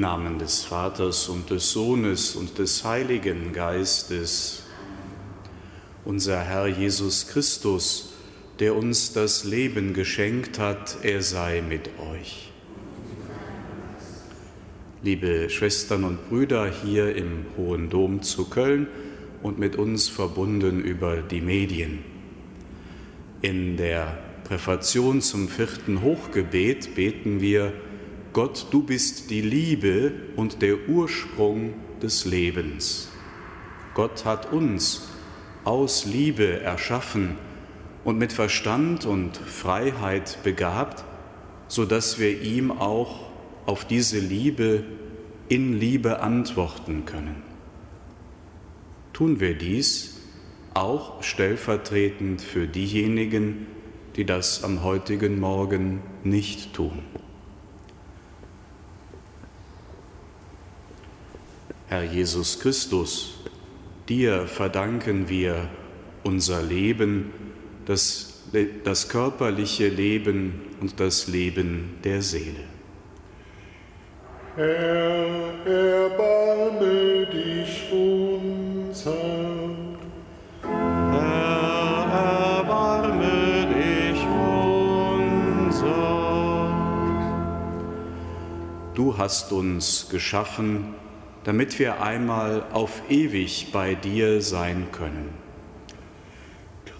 Namen des Vaters und des Sohnes und des Heiligen Geistes, unser Herr Jesus Christus, der uns das Leben geschenkt hat, er sei mit euch. Liebe Schwestern und Brüder hier im Hohen Dom zu Köln und mit uns verbunden über die Medien. In der Präfation zum vierten Hochgebet beten wir, Gott, du bist die Liebe und der Ursprung des Lebens. Gott hat uns aus Liebe erschaffen und mit Verstand und Freiheit begabt, so dass wir ihm auch auf diese Liebe in Liebe antworten können. Tun wir dies auch stellvertretend für diejenigen, die das am heutigen Morgen nicht tun. Herr Jesus Christus, dir verdanken wir unser Leben, das, das körperliche Leben und das Leben der Seele. Herr, erbarme dich unser. Herr, erbarme dich unser. Du hast uns geschaffen, damit wir einmal auf ewig bei dir sein können.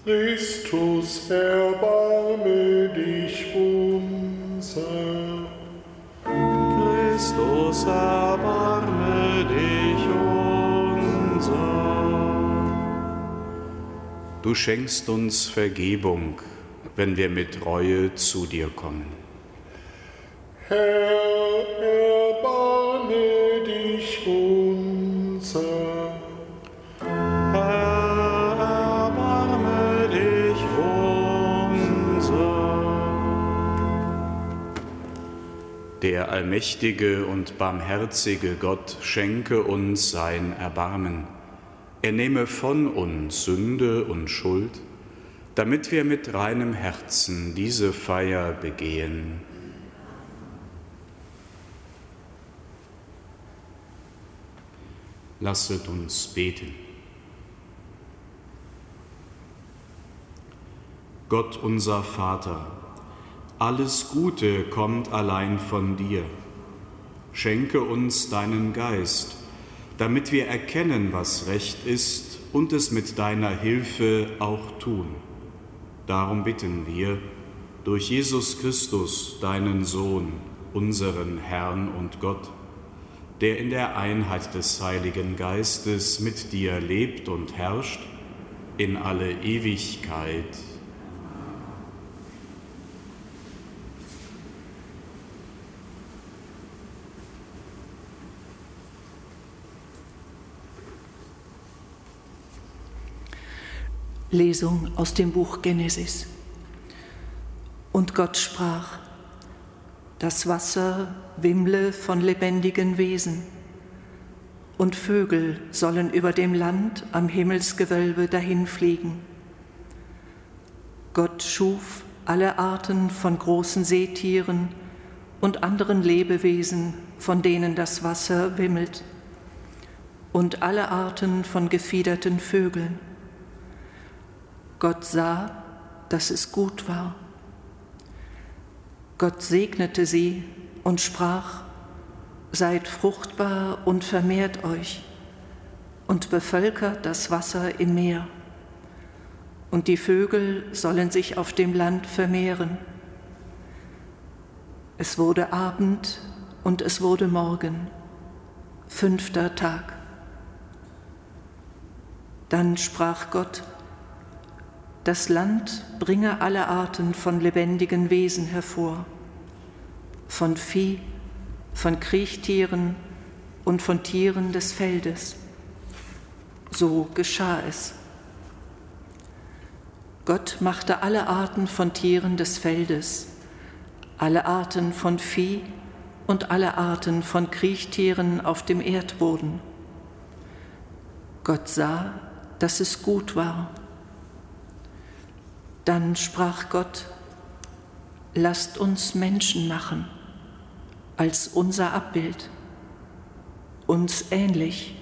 Christus, erbarme dich unser. Christus, erbarme dich unser. Du schenkst uns Vergebung, wenn wir mit Reue zu dir kommen. Herr, erbarme Der allmächtige und barmherzige Gott schenke uns sein Erbarmen. Er nehme von uns Sünde und Schuld, damit wir mit reinem Herzen diese Feier begehen. Lasset uns beten. Gott unser Vater, alles Gute kommt allein von dir. Schenke uns deinen Geist, damit wir erkennen, was recht ist und es mit deiner Hilfe auch tun. Darum bitten wir durch Jesus Christus, deinen Sohn, unseren Herrn und Gott, der in der Einheit des Heiligen Geistes mit dir lebt und herrscht in alle Ewigkeit. Lesung aus dem Buch Genesis. Und Gott sprach, das Wasser wimmle von lebendigen Wesen, und Vögel sollen über dem Land am Himmelsgewölbe dahinfliegen. Gott schuf alle Arten von großen Seetieren und anderen Lebewesen, von denen das Wasser wimmelt, und alle Arten von gefiederten Vögeln. Gott sah, dass es gut war. Gott segnete sie und sprach, Seid fruchtbar und vermehrt euch und bevölkert das Wasser im Meer. Und die Vögel sollen sich auf dem Land vermehren. Es wurde Abend und es wurde Morgen, fünfter Tag. Dann sprach Gott, das Land bringe alle Arten von lebendigen Wesen hervor, von Vieh, von Kriechtieren und von Tieren des Feldes. So geschah es. Gott machte alle Arten von Tieren des Feldes, alle Arten von Vieh und alle Arten von Kriechtieren auf dem Erdboden. Gott sah, dass es gut war. Dann sprach Gott, lasst uns Menschen machen als unser Abbild, uns ähnlich.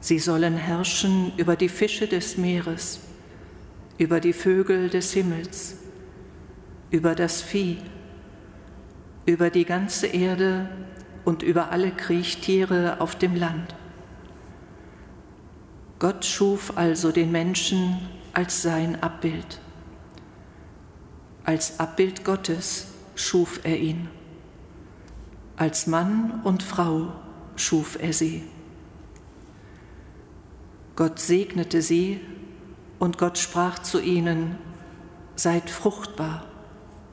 Sie sollen herrschen über die Fische des Meeres, über die Vögel des Himmels, über das Vieh, über die ganze Erde und über alle Kriechtiere auf dem Land. Gott schuf also den Menschen als sein Abbild. Als Abbild Gottes schuf er ihn. Als Mann und Frau schuf er sie. Gott segnete sie und Gott sprach zu ihnen, Seid fruchtbar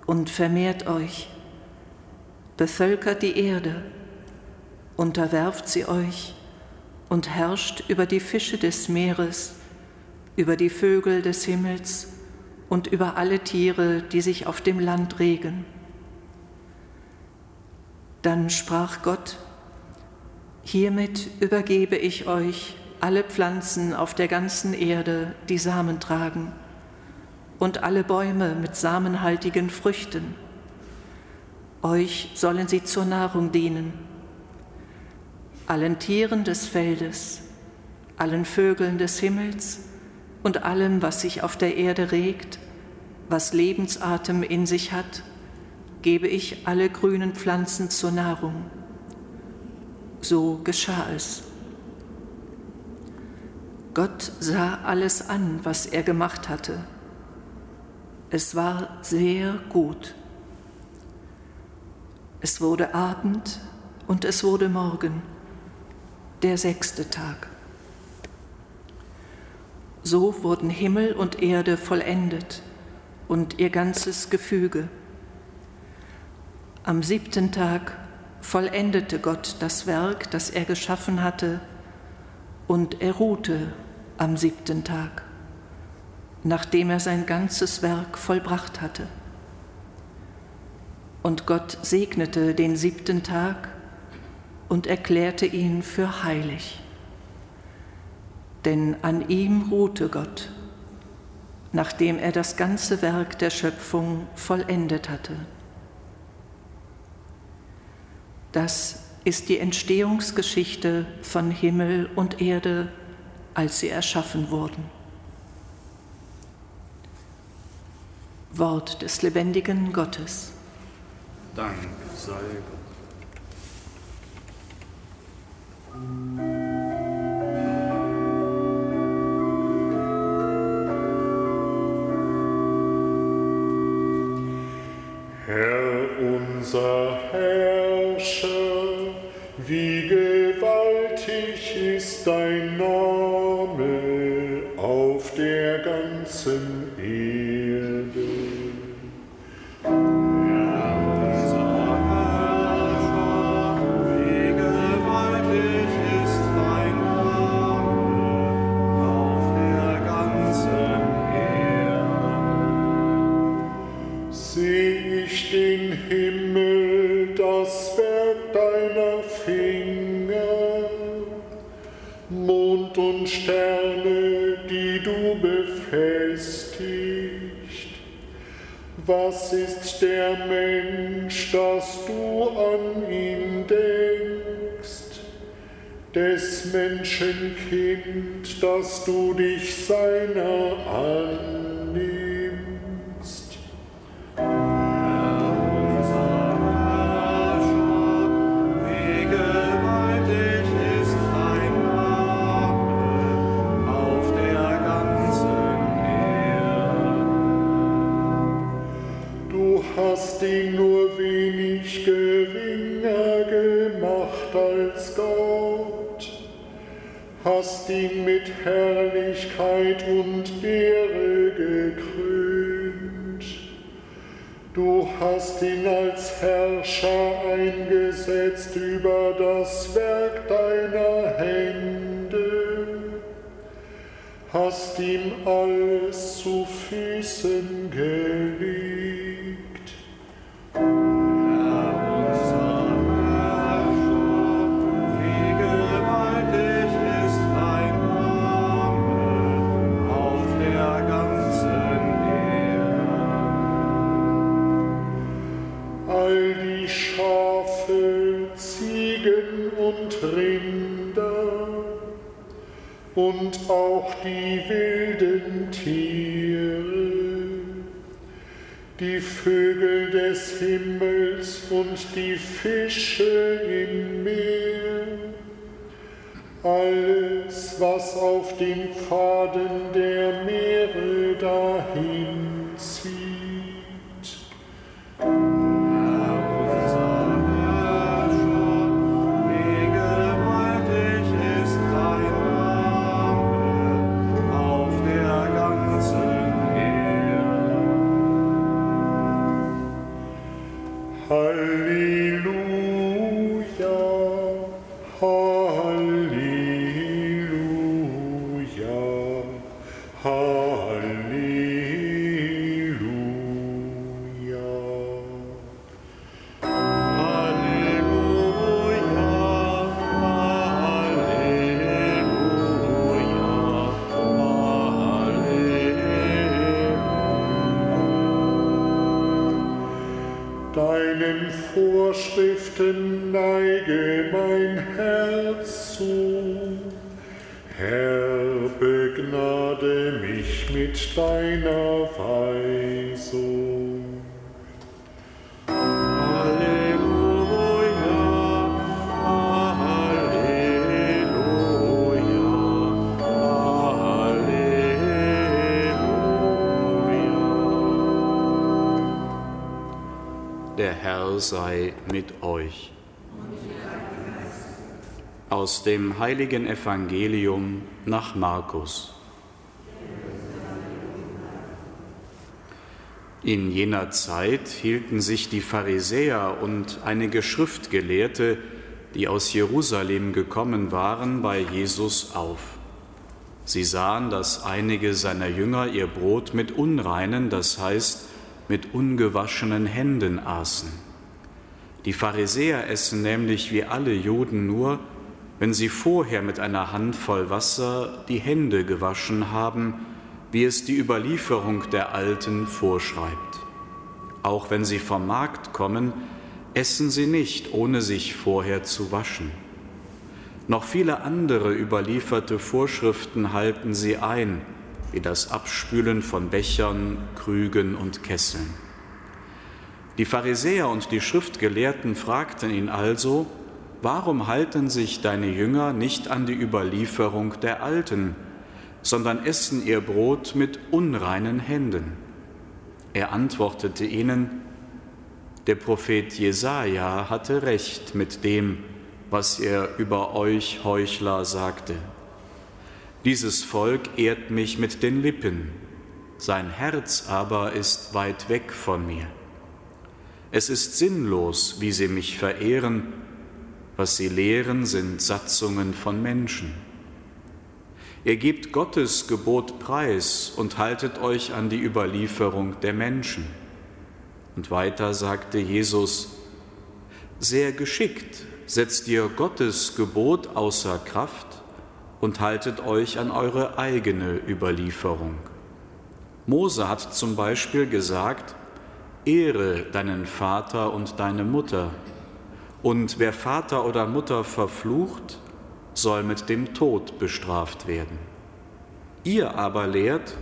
und vermehrt euch, bevölkert die Erde, unterwerft sie euch und herrscht über die Fische des Meeres, über die Vögel des Himmels und über alle Tiere, die sich auf dem Land regen. Dann sprach Gott, Hiermit übergebe ich euch alle Pflanzen auf der ganzen Erde, die Samen tragen, und alle Bäume mit samenhaltigen Früchten. Euch sollen sie zur Nahrung dienen. Allen Tieren des Feldes, allen Vögeln des Himmels und allem, was sich auf der Erde regt, was Lebensatem in sich hat, gebe ich alle grünen Pflanzen zur Nahrung. So geschah es. Gott sah alles an, was er gemacht hatte. Es war sehr gut. Es wurde Abend und es wurde Morgen, der sechste Tag. So wurden Himmel und Erde vollendet und ihr ganzes Gefüge. Am siebten Tag vollendete Gott das Werk, das er geschaffen hatte, und er ruhte am siebten Tag, nachdem er sein ganzes Werk vollbracht hatte. Und Gott segnete den siebten Tag und erklärte ihn für heilig. Denn an ihm ruhte Gott, nachdem er das ganze Werk der Schöpfung vollendet hatte. Das ist die Entstehungsgeschichte von Himmel und Erde, als sie erschaffen wurden. Wort des lebendigen Gottes. Dank sei Gott. Unser Herrscher, wie gewaltig ist dein Name Der Mensch, dass du an ihn denkst? Des Menschen Kind, dass du dich seiner annimmst. Himmels und die Fische im Meer, alles, was auf den Pfaden begnade mich mit deiner Weisung. Der Herr sei mit euch. Aus dem heiligen Evangelium nach Markus. In jener Zeit hielten sich die Pharisäer und einige Schriftgelehrte, die aus Jerusalem gekommen waren, bei Jesus auf. Sie sahen, dass einige seiner Jünger ihr Brot mit unreinen, das heißt mit ungewaschenen Händen aßen. Die Pharisäer essen nämlich wie alle Juden nur, wenn sie vorher mit einer Handvoll Wasser die Hände gewaschen haben, wie es die Überlieferung der Alten vorschreibt. Auch wenn sie vom Markt kommen, essen sie nicht, ohne sich vorher zu waschen. Noch viele andere überlieferte Vorschriften halten sie ein, wie das Abspülen von Bechern, Krügen und Kesseln. Die Pharisäer und die Schriftgelehrten fragten ihn also, warum halten sich deine Jünger nicht an die Überlieferung der Alten, sondern essen ihr Brot mit unreinen Händen? Er antwortete ihnen, der Prophet Jesaja hatte recht mit dem, was er über euch Heuchler sagte. Dieses Volk ehrt mich mit den Lippen, sein Herz aber ist weit weg von mir. Es ist sinnlos, wie sie mich verehren, was sie lehren, sind Satzungen von Menschen. Ihr gebt Gottes Gebot preis und haltet euch an die Überlieferung der Menschen. Und weiter sagte Jesus, sehr geschickt setzt ihr Gottes Gebot außer Kraft und haltet euch an eure eigene Überlieferung. Mose hat zum Beispiel gesagt, Ehre deinen Vater und deine Mutter, und wer Vater oder Mutter verflucht, soll mit dem Tod bestraft werden. Ihr aber lehrt,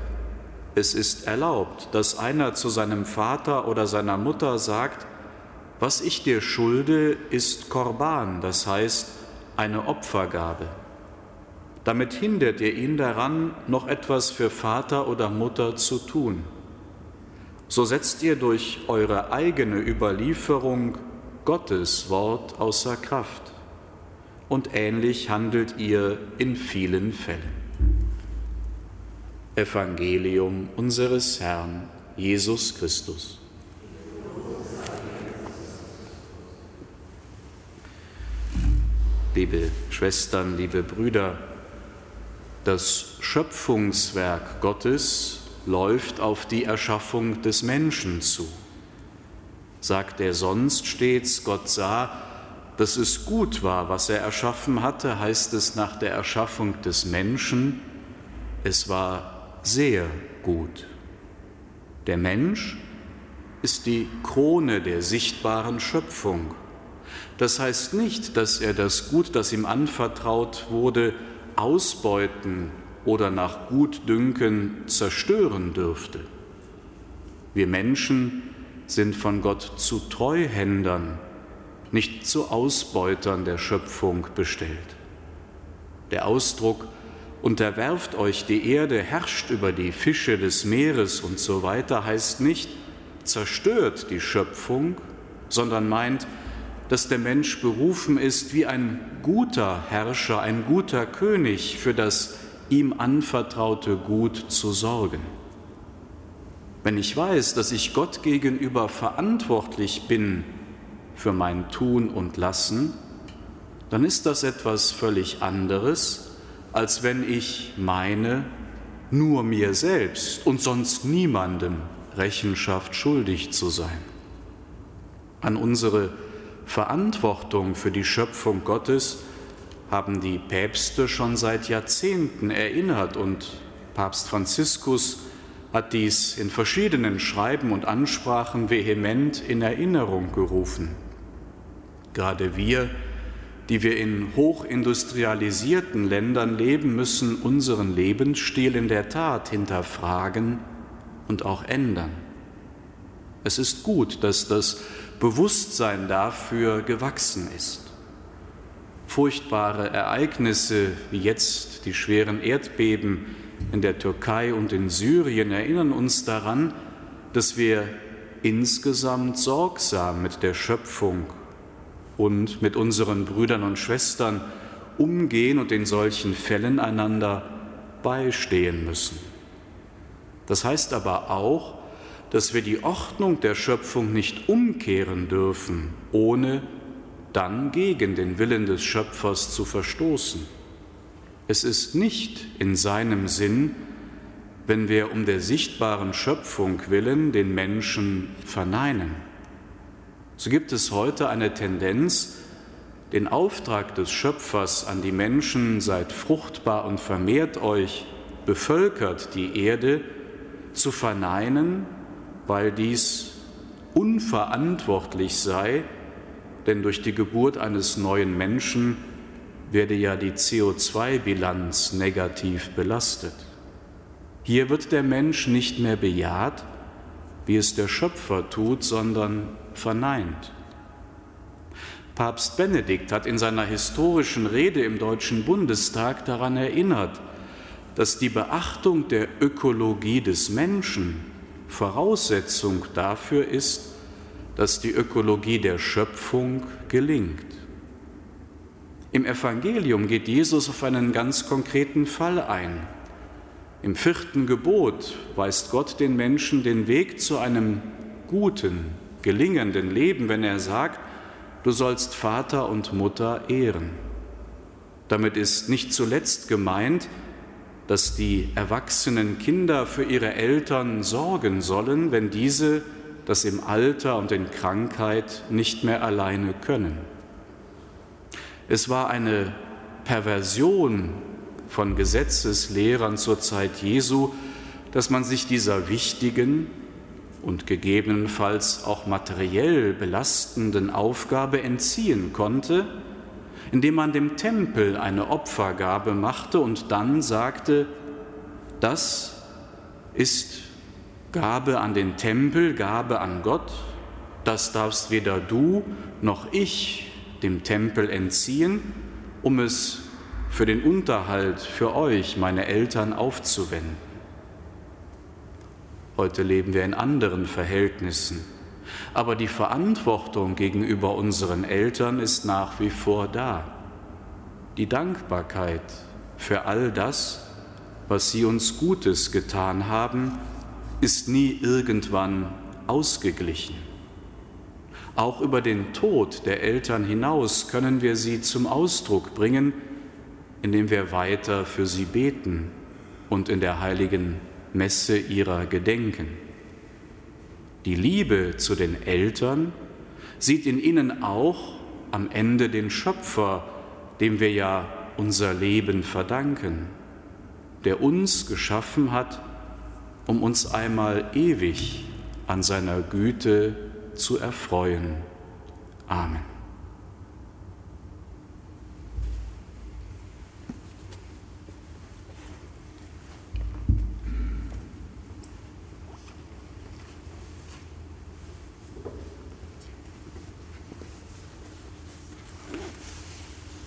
es ist erlaubt, dass einer zu seinem Vater oder seiner Mutter sagt, was ich dir schulde, ist Korban, das heißt eine Opfergabe. Damit hindert ihr ihn daran, noch etwas für Vater oder Mutter zu tun. So setzt ihr durch eure eigene Überlieferung Gottes Wort außer Kraft. Und ähnlich handelt ihr in vielen Fällen. Evangelium unseres Herrn Jesus Christus. Liebe Schwestern, liebe Brüder, das Schöpfungswerk Gottes läuft auf die Erschaffung des Menschen zu. Sagt er sonst stets, Gott sah, dass es gut war, was er erschaffen hatte, heißt es nach der Erschaffung des Menschen, es war sehr gut. Der Mensch ist die Krone der sichtbaren Schöpfung. Das heißt nicht, dass er das Gut, das ihm anvertraut wurde, ausbeuten oder nach Gutdünken zerstören dürfte. Wir Menschen sind von Gott zu Treuhändern, nicht zu Ausbeutern der Schöpfung bestellt. Der Ausdruck Unterwerft euch die Erde, herrscht über die Fische des Meeres und so weiter, heißt nicht, zerstört die Schöpfung, sondern meint, dass der Mensch berufen ist, wie ein guter Herrscher, ein guter König für das ihm anvertraute Gut zu sorgen. Wenn ich weiß, dass ich Gott gegenüber verantwortlich bin für mein Tun und Lassen, dann ist das etwas völlig anderes, als wenn ich meine, nur mir selbst und sonst niemandem Rechenschaft schuldig zu sein. An unsere Verantwortung für die Schöpfung Gottes haben die Päpste schon seit Jahrzehnten erinnert und Papst Franziskus hat dies in verschiedenen Schreiben und Ansprachen vehement in Erinnerung gerufen. Gerade wir, die wir in hochindustrialisierten Ländern leben, müssen unseren Lebensstil in der Tat hinterfragen und auch ändern. Es ist gut, dass das Bewusstsein dafür gewachsen ist. Furchtbare Ereignisse wie jetzt die schweren Erdbeben in der Türkei und in Syrien erinnern uns daran, dass wir insgesamt sorgsam mit der Schöpfung und mit unseren Brüdern und Schwestern umgehen und in solchen Fällen einander beistehen müssen. Das heißt aber auch, dass wir die Ordnung der Schöpfung nicht umkehren dürfen, ohne dann gegen den Willen des Schöpfers zu verstoßen. Es ist nicht in seinem Sinn, wenn wir um der sichtbaren Schöpfung willen den Menschen verneinen. So gibt es heute eine Tendenz, den Auftrag des Schöpfers an die Menschen, seid fruchtbar und vermehrt euch, bevölkert die Erde, zu verneinen, weil dies unverantwortlich sei, denn durch die Geburt eines neuen Menschen werde ja die CO2-Bilanz negativ belastet. Hier wird der Mensch nicht mehr bejaht, wie es der Schöpfer tut, sondern verneint. Papst Benedikt hat in seiner historischen Rede im Deutschen Bundestag daran erinnert, dass die Beachtung der Ökologie des Menschen Voraussetzung dafür ist, dass die Ökologie der Schöpfung gelingt. Im Evangelium geht Jesus auf einen ganz konkreten Fall ein. Im vierten Gebot weist Gott den Menschen den Weg zu einem guten, gelingenden Leben, wenn er sagt, du sollst Vater und Mutter ehren. Damit ist nicht zuletzt gemeint, dass die erwachsenen Kinder für ihre Eltern sorgen sollen, wenn diese das im Alter und in Krankheit nicht mehr alleine können. Es war eine Perversion von Gesetzeslehrern zur Zeit Jesu, dass man sich dieser wichtigen und gegebenenfalls auch materiell belastenden Aufgabe entziehen konnte, indem man dem Tempel eine Opfergabe machte und dann sagte, das ist Gabe an den Tempel, Gabe an Gott, das darfst weder du noch ich dem Tempel entziehen, um es für den Unterhalt für euch, meine Eltern, aufzuwenden. Heute leben wir in anderen Verhältnissen. Aber die Verantwortung gegenüber unseren Eltern ist nach wie vor da. Die Dankbarkeit für all das, was sie uns Gutes getan haben, ist nie irgendwann ausgeglichen. Auch über den Tod der Eltern hinaus können wir sie zum Ausdruck bringen, indem wir weiter für sie beten und in der heiligen Messe ihrer gedenken. Die Liebe zu den Eltern sieht in ihnen auch am Ende den Schöpfer, dem wir ja unser Leben verdanken, der uns geschaffen hat, um uns einmal ewig an seiner Güte zu erfreuen. Amen.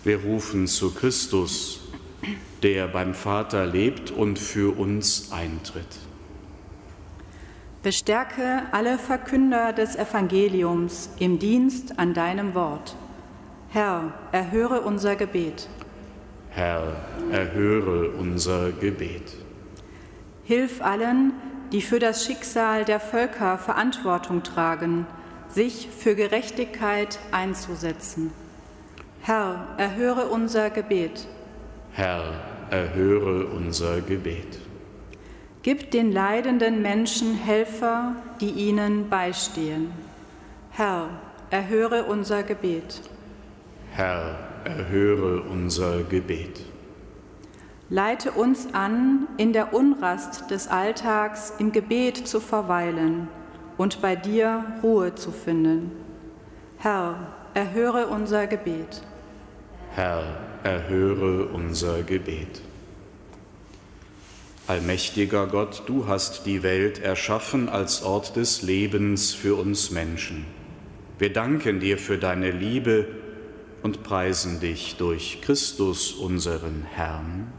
Wir rufen zu Christus, der beim Vater lebt und für uns eintritt. Bestärke alle Verkünder des Evangeliums im Dienst an deinem Wort. Herr, erhöre unser Gebet. Herr, erhöre unser Gebet. Hilf allen, die für das Schicksal der Völker Verantwortung tragen, sich für Gerechtigkeit einzusetzen. Herr, erhöre unser Gebet. Herr, erhöre unser Gebet. Gib den leidenden Menschen Helfer, die ihnen beistehen. Herr, erhöre unser Gebet. Herr, erhöre unser Gebet. Leite uns an, in der Unrast des Alltags im Gebet zu verweilen und bei dir Ruhe zu finden. Herr, erhöre unser Gebet. Herr, erhöre unser Gebet. Allmächtiger Gott, du hast die Welt erschaffen als Ort des Lebens für uns Menschen. Wir danken dir für deine Liebe und preisen dich durch Christus, unseren Herrn.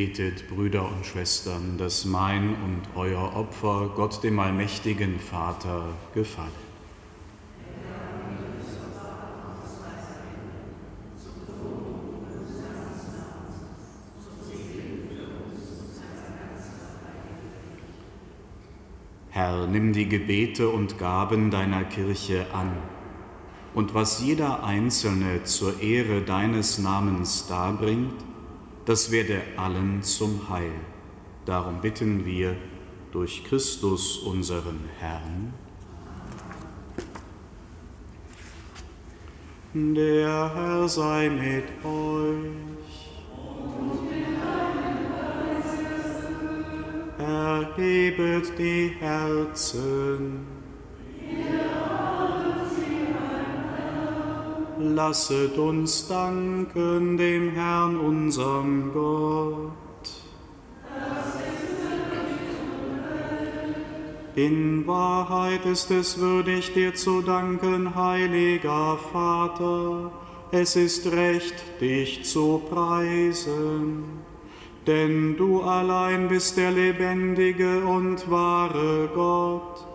Betet, Brüder und Schwestern, dass mein und euer Opfer Gott dem allmächtigen Vater gefallen. Herr, nimm die Gebete und Gaben deiner Kirche an und was jeder Einzelne zur Ehre deines Namens darbringt, das werde allen zum Heil. Darum bitten wir durch Christus unseren Herrn. Der Herr sei mit euch. Erhebet die Herzen. Lasset uns danken dem Herrn, unserem Gott. In Wahrheit ist es würdig, dir zu danken, heiliger Vater. Es ist recht, dich zu preisen. Denn du allein bist der lebendige und wahre Gott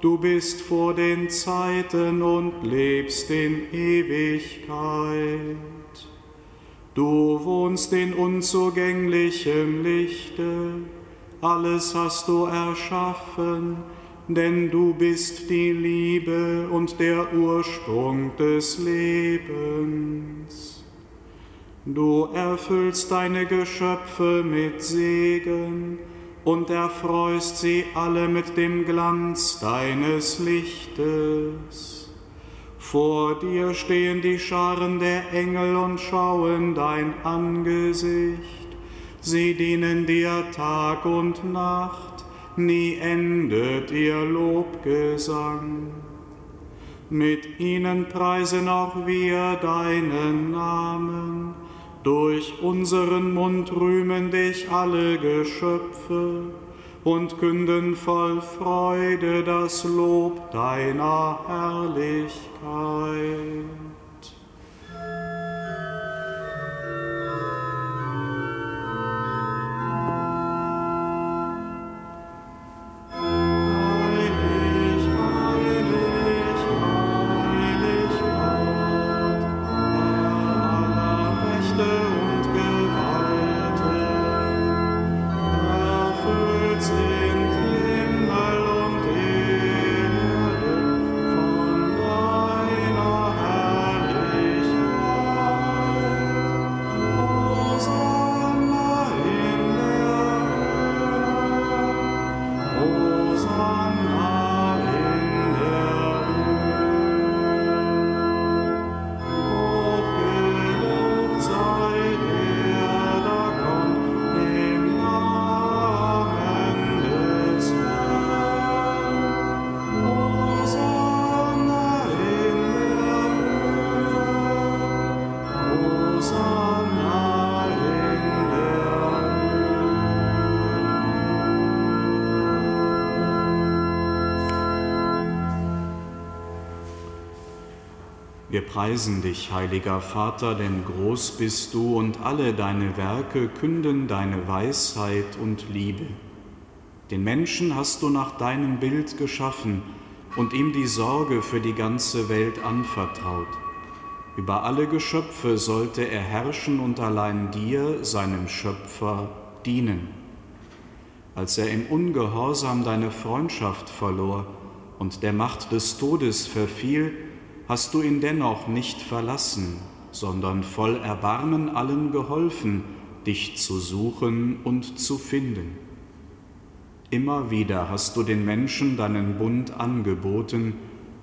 Du bist vor den Zeiten und lebst in Ewigkeit. Du wohnst in unzugänglichem Lichte, alles hast du erschaffen, denn du bist die Liebe und der Ursprung des Lebens. Du erfüllst deine Geschöpfe mit Segen und erfreust sie alle mit dem Glanz deines Lichtes. Vor dir stehen die Scharen der Engel und schauen dein Angesicht. Sie dienen dir Tag und Nacht, nie endet ihr Lobgesang. Mit ihnen preisen auch wir deinen Namen. Durch unseren Mund rühmen dich alle Geschöpfe und künden voll Freude das Lob deiner Herrlichkeit. Preisen dich, heiliger Vater, denn groß bist du und alle deine Werke künden deine Weisheit und Liebe. Den Menschen hast du nach deinem Bild geschaffen und ihm die Sorge für die ganze Welt anvertraut. Über alle Geschöpfe sollte er herrschen und allein dir, seinem Schöpfer, dienen. Als er im Ungehorsam deine Freundschaft verlor und der Macht des Todes verfiel, hast du ihn dennoch nicht verlassen, sondern voll Erbarmen allen geholfen, dich zu suchen und zu finden. Immer wieder hast du den Menschen deinen Bund angeboten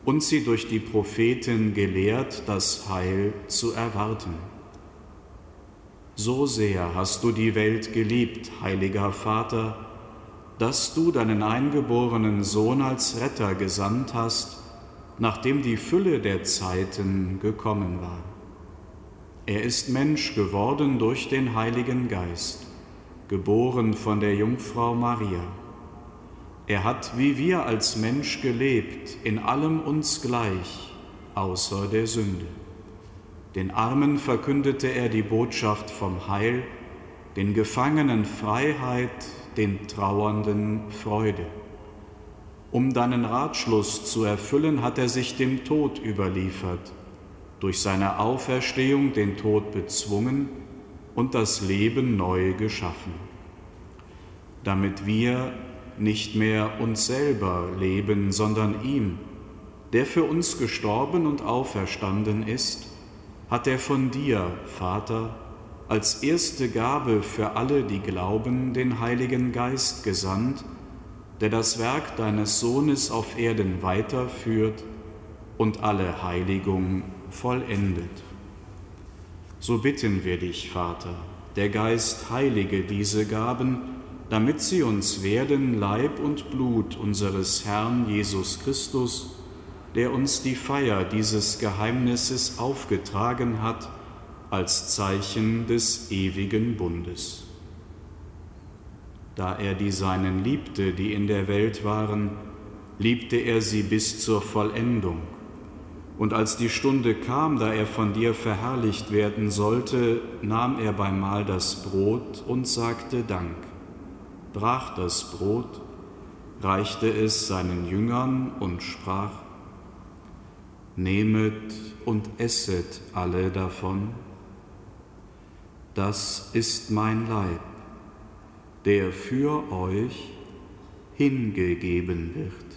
und sie durch die Propheten gelehrt, das Heil zu erwarten. So sehr hast du die Welt geliebt, heiliger Vater, dass du deinen eingeborenen Sohn als Retter gesandt hast, nachdem die Fülle der Zeiten gekommen war. Er ist Mensch geworden durch den Heiligen Geist, geboren von der Jungfrau Maria. Er hat wie wir als Mensch gelebt, in allem uns gleich, außer der Sünde. Den Armen verkündete er die Botschaft vom Heil, den Gefangenen Freiheit, den Trauernden Freude. Um deinen Ratschluss zu erfüllen, hat er sich dem Tod überliefert, durch seine Auferstehung den Tod bezwungen und das Leben neu geschaffen, damit wir nicht mehr uns selber leben, sondern ihm, der für uns gestorben und auferstanden ist, hat er von dir, Vater, als erste Gabe für alle, die glauben, den Heiligen Geist gesandt, der das Werk deines Sohnes auf Erden weiterführt und alle Heiligung vollendet. So bitten wir dich, Vater, der Geist heilige diese Gaben, damit sie uns werden Leib und Blut unseres Herrn Jesus Christus, der uns die Feier dieses Geheimnisses aufgetragen hat als Zeichen des ewigen Bundes da er die Seinen liebte, die in der Welt waren, liebte er sie bis zur Vollendung. Und als die Stunde kam, da er von dir verherrlicht werden sollte, nahm er beim Mahl das Brot und sagte Dank, brach das Brot, reichte es seinen Jüngern und sprach, Nehmet und esset alle davon, das ist mein Leib der für euch hingegeben wird.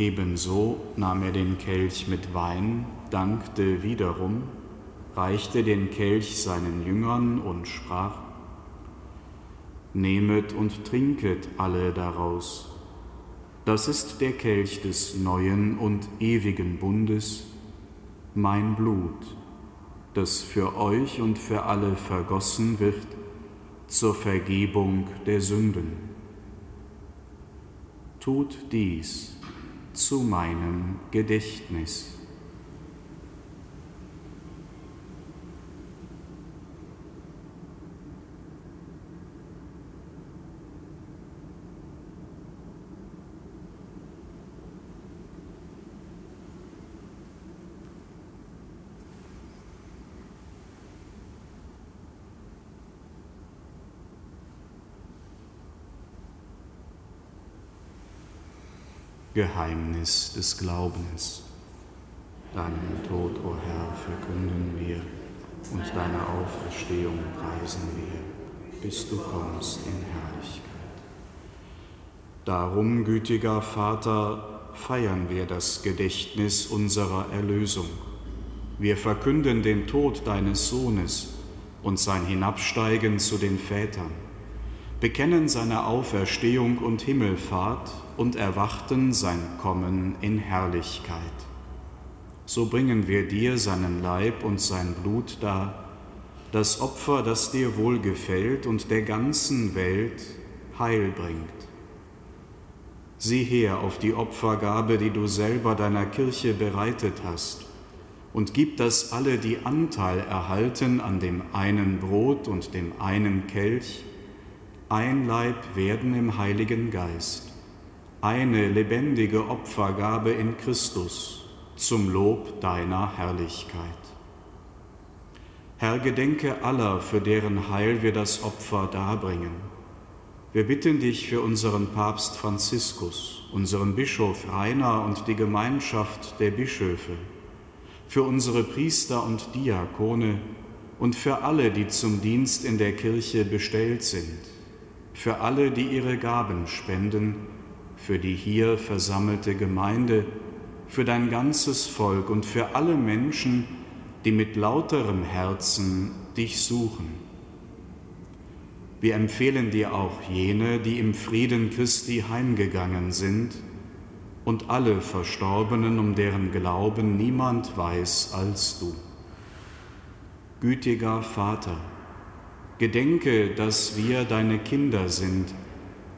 Ebenso nahm er den Kelch mit Wein, dankte wiederum, reichte den Kelch seinen Jüngern und sprach, Nehmet und trinket alle daraus. Das ist der Kelch des neuen und ewigen Bundes, mein Blut, das für euch und für alle vergossen wird zur Vergebung der Sünden. Tut dies zu meinem Gedächtnis. Geheimnis des Glaubens. Deinen Tod, o oh Herr, verkünden wir und deine Auferstehung preisen wir, bis du kommst in Herrlichkeit. Darum, gütiger Vater, feiern wir das Gedächtnis unserer Erlösung. Wir verkünden den Tod deines Sohnes und sein Hinabsteigen zu den Vätern bekennen seine Auferstehung und Himmelfahrt und erwarten sein Kommen in Herrlichkeit. So bringen wir dir seinen Leib und sein Blut dar, das Opfer, das dir wohlgefällt und der ganzen Welt Heil bringt. Sieh her auf die Opfergabe, die du selber deiner Kirche bereitet hast, und gib, dass alle, die Anteil erhalten an dem einen Brot und dem einen Kelch, ein Leib werden im Heiligen Geist, eine lebendige Opfergabe in Christus zum Lob deiner Herrlichkeit. Herr, gedenke aller, für deren Heil wir das Opfer darbringen. Wir bitten dich für unseren Papst Franziskus, unseren Bischof Rainer und die Gemeinschaft der Bischöfe, für unsere Priester und Diakone und für alle, die zum Dienst in der Kirche bestellt sind für alle, die ihre Gaben spenden, für die hier versammelte Gemeinde, für dein ganzes Volk und für alle Menschen, die mit lauterem Herzen dich suchen. Wir empfehlen dir auch jene, die im Frieden Christi heimgegangen sind, und alle Verstorbenen, um deren Glauben niemand weiß als du. Gütiger Vater, Gedenke, dass wir deine Kinder sind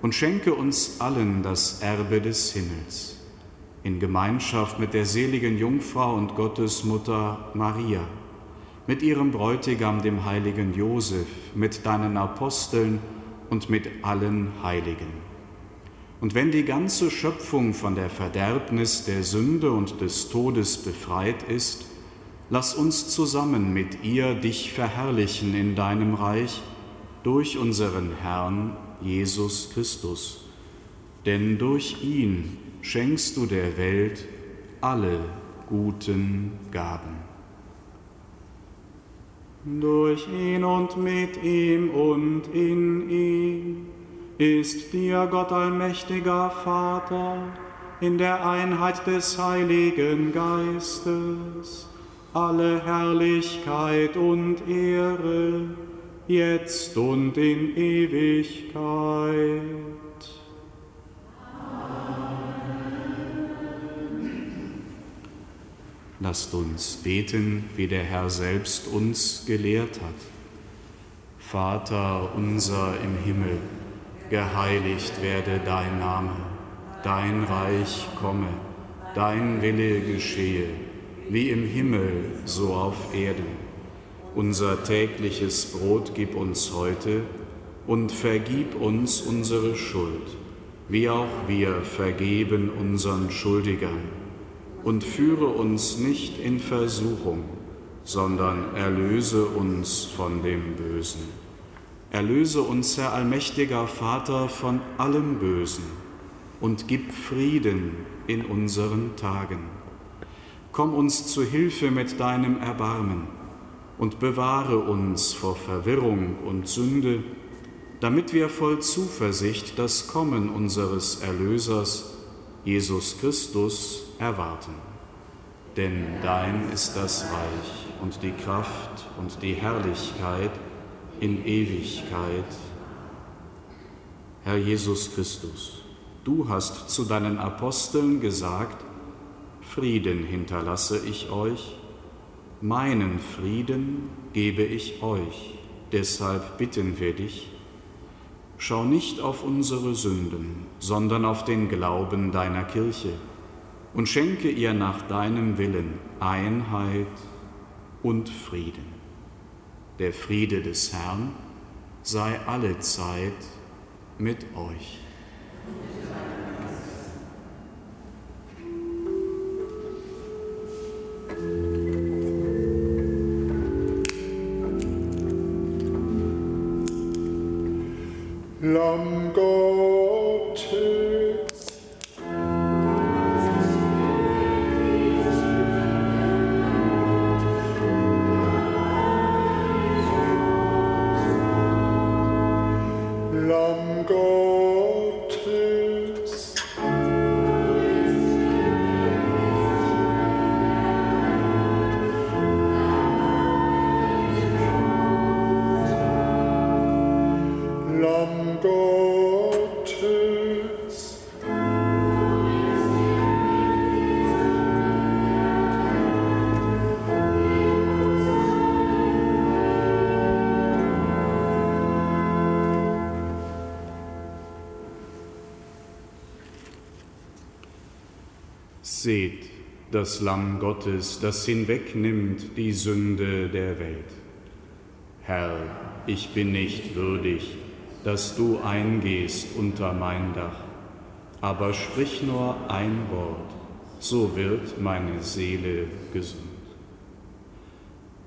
und schenke uns allen das Erbe des Himmels, in Gemeinschaft mit der seligen Jungfrau und Gottesmutter Maria, mit ihrem Bräutigam, dem heiligen Josef, mit deinen Aposteln und mit allen Heiligen. Und wenn die ganze Schöpfung von der Verderbnis der Sünde und des Todes befreit ist, Lass uns zusammen mit ihr dich verherrlichen in deinem Reich durch unseren Herrn Jesus Christus. Denn durch ihn schenkst du der Welt alle guten Gaben. Durch ihn und mit ihm und in ihm ist dir Gott allmächtiger Vater in der Einheit des Heiligen Geistes alle Herrlichkeit und Ehre, jetzt und in Ewigkeit. Lasst uns beten, wie der Herr selbst uns gelehrt hat. Vater unser im Himmel, geheiligt werde dein Name, dein Reich komme, dein Wille geschehe wie im Himmel, so auf Erden. Unser tägliches Brot gib uns heute und vergib uns unsere Schuld, wie auch wir vergeben unseren Schuldigern. Und führe uns nicht in Versuchung, sondern erlöse uns von dem Bösen. Erlöse uns, Herr allmächtiger Vater, von allem Bösen und gib Frieden in unseren Tagen Komm uns zu Hilfe mit deinem Erbarmen und bewahre uns vor Verwirrung und Sünde, damit wir voll Zuversicht das Kommen unseres Erlösers Jesus Christus, erwarten. Denn dein ist das Reich und die Kraft und die Herrlichkeit in Ewigkeit. Herr Jesus Christus, du hast zu deinen Aposteln gesagt, Frieden hinterlasse ich euch, meinen Frieden gebe ich euch. Deshalb bitten wir dich, schau nicht auf unsere Sünden, sondern auf den Glauben deiner Kirche und schenke ihr nach deinem Willen Einheit und Frieden. Der Friede des Herrn sei alle Zeit mit euch. Lamm Gottes. Seht das Lamm Gottes, das hinwegnimmt die Sünde der Welt. Herr, ich bin nicht würdig, dass du eingehst unter mein Dach, aber sprich nur ein Wort, so wird meine Seele gesund.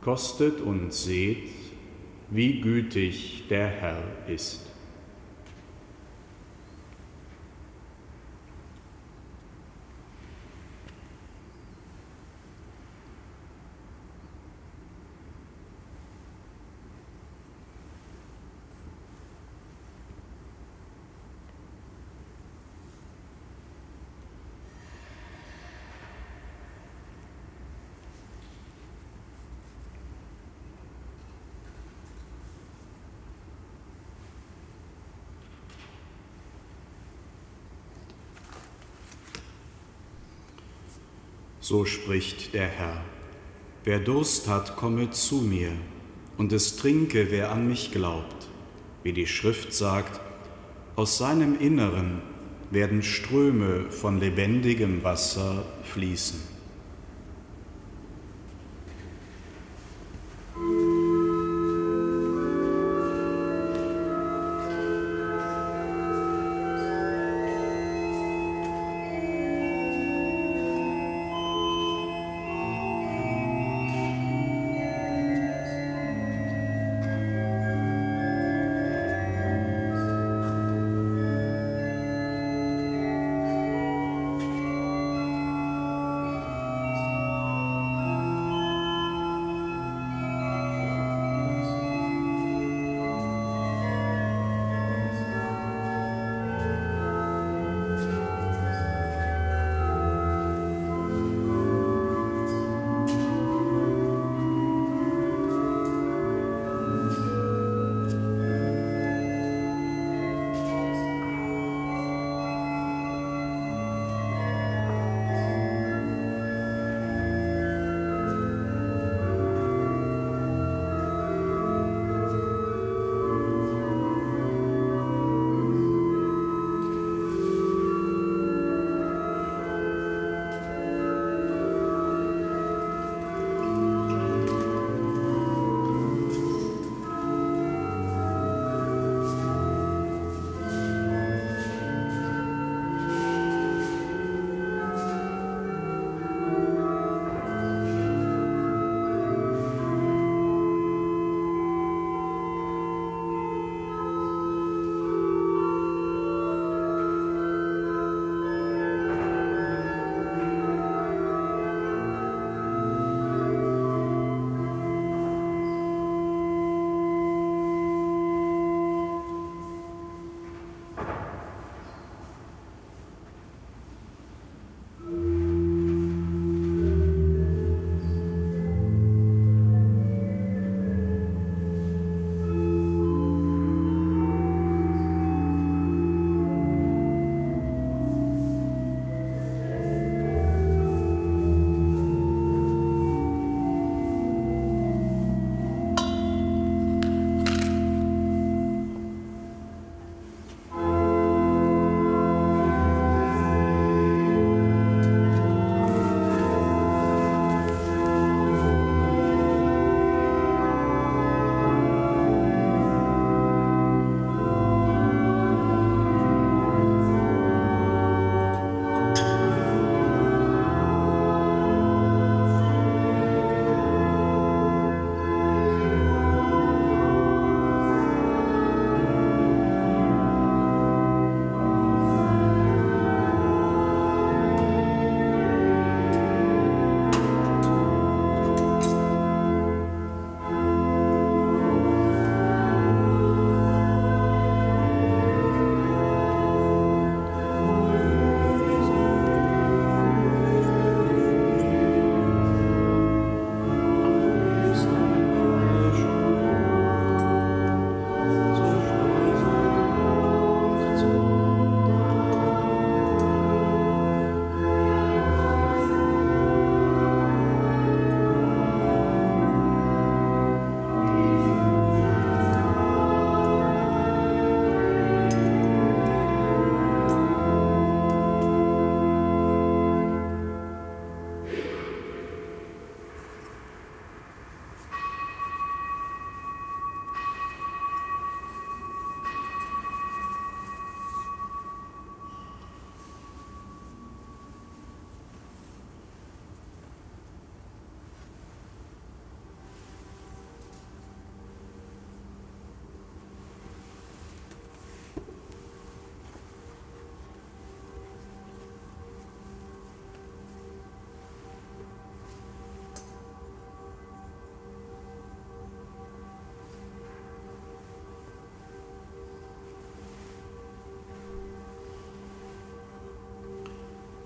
Kostet und seht, wie gütig der Herr ist. So spricht der Herr. Wer Durst hat, komme zu mir, und es trinke, wer an mich glaubt. Wie die Schrift sagt, aus seinem Inneren werden Ströme von lebendigem Wasser fließen.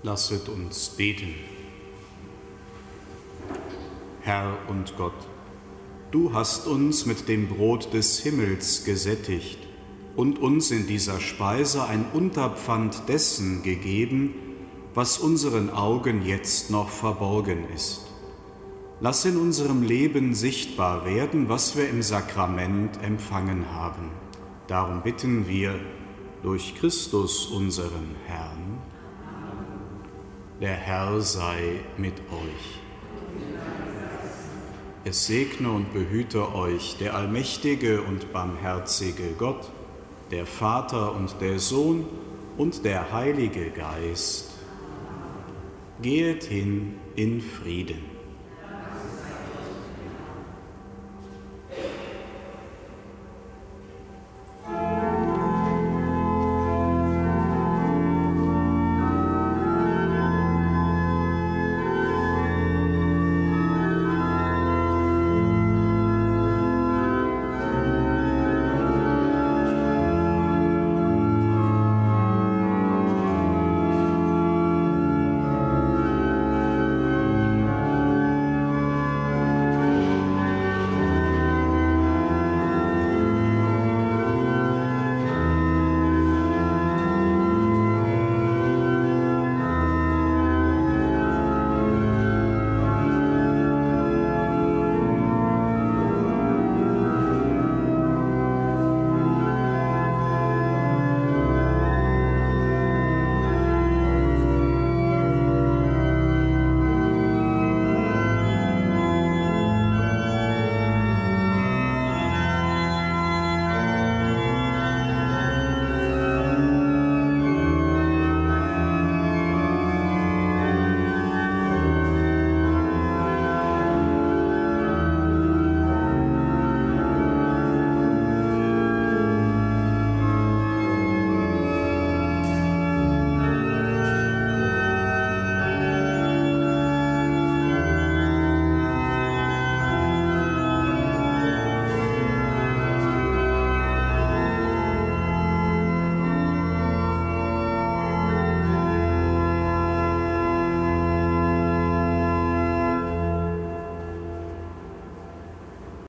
Lasset uns beten. Herr und Gott, du hast uns mit dem Brot des Himmels gesättigt und uns in dieser Speise ein Unterpfand dessen gegeben, was unseren Augen jetzt noch verborgen ist. Lass in unserem Leben sichtbar werden, was wir im Sakrament empfangen haben. Darum bitten wir durch Christus unseren Herrn. Der Herr sei mit euch. Es segne und behüte euch der allmächtige und barmherzige Gott, der Vater und der Sohn und der Heilige Geist. Gehet hin in Frieden.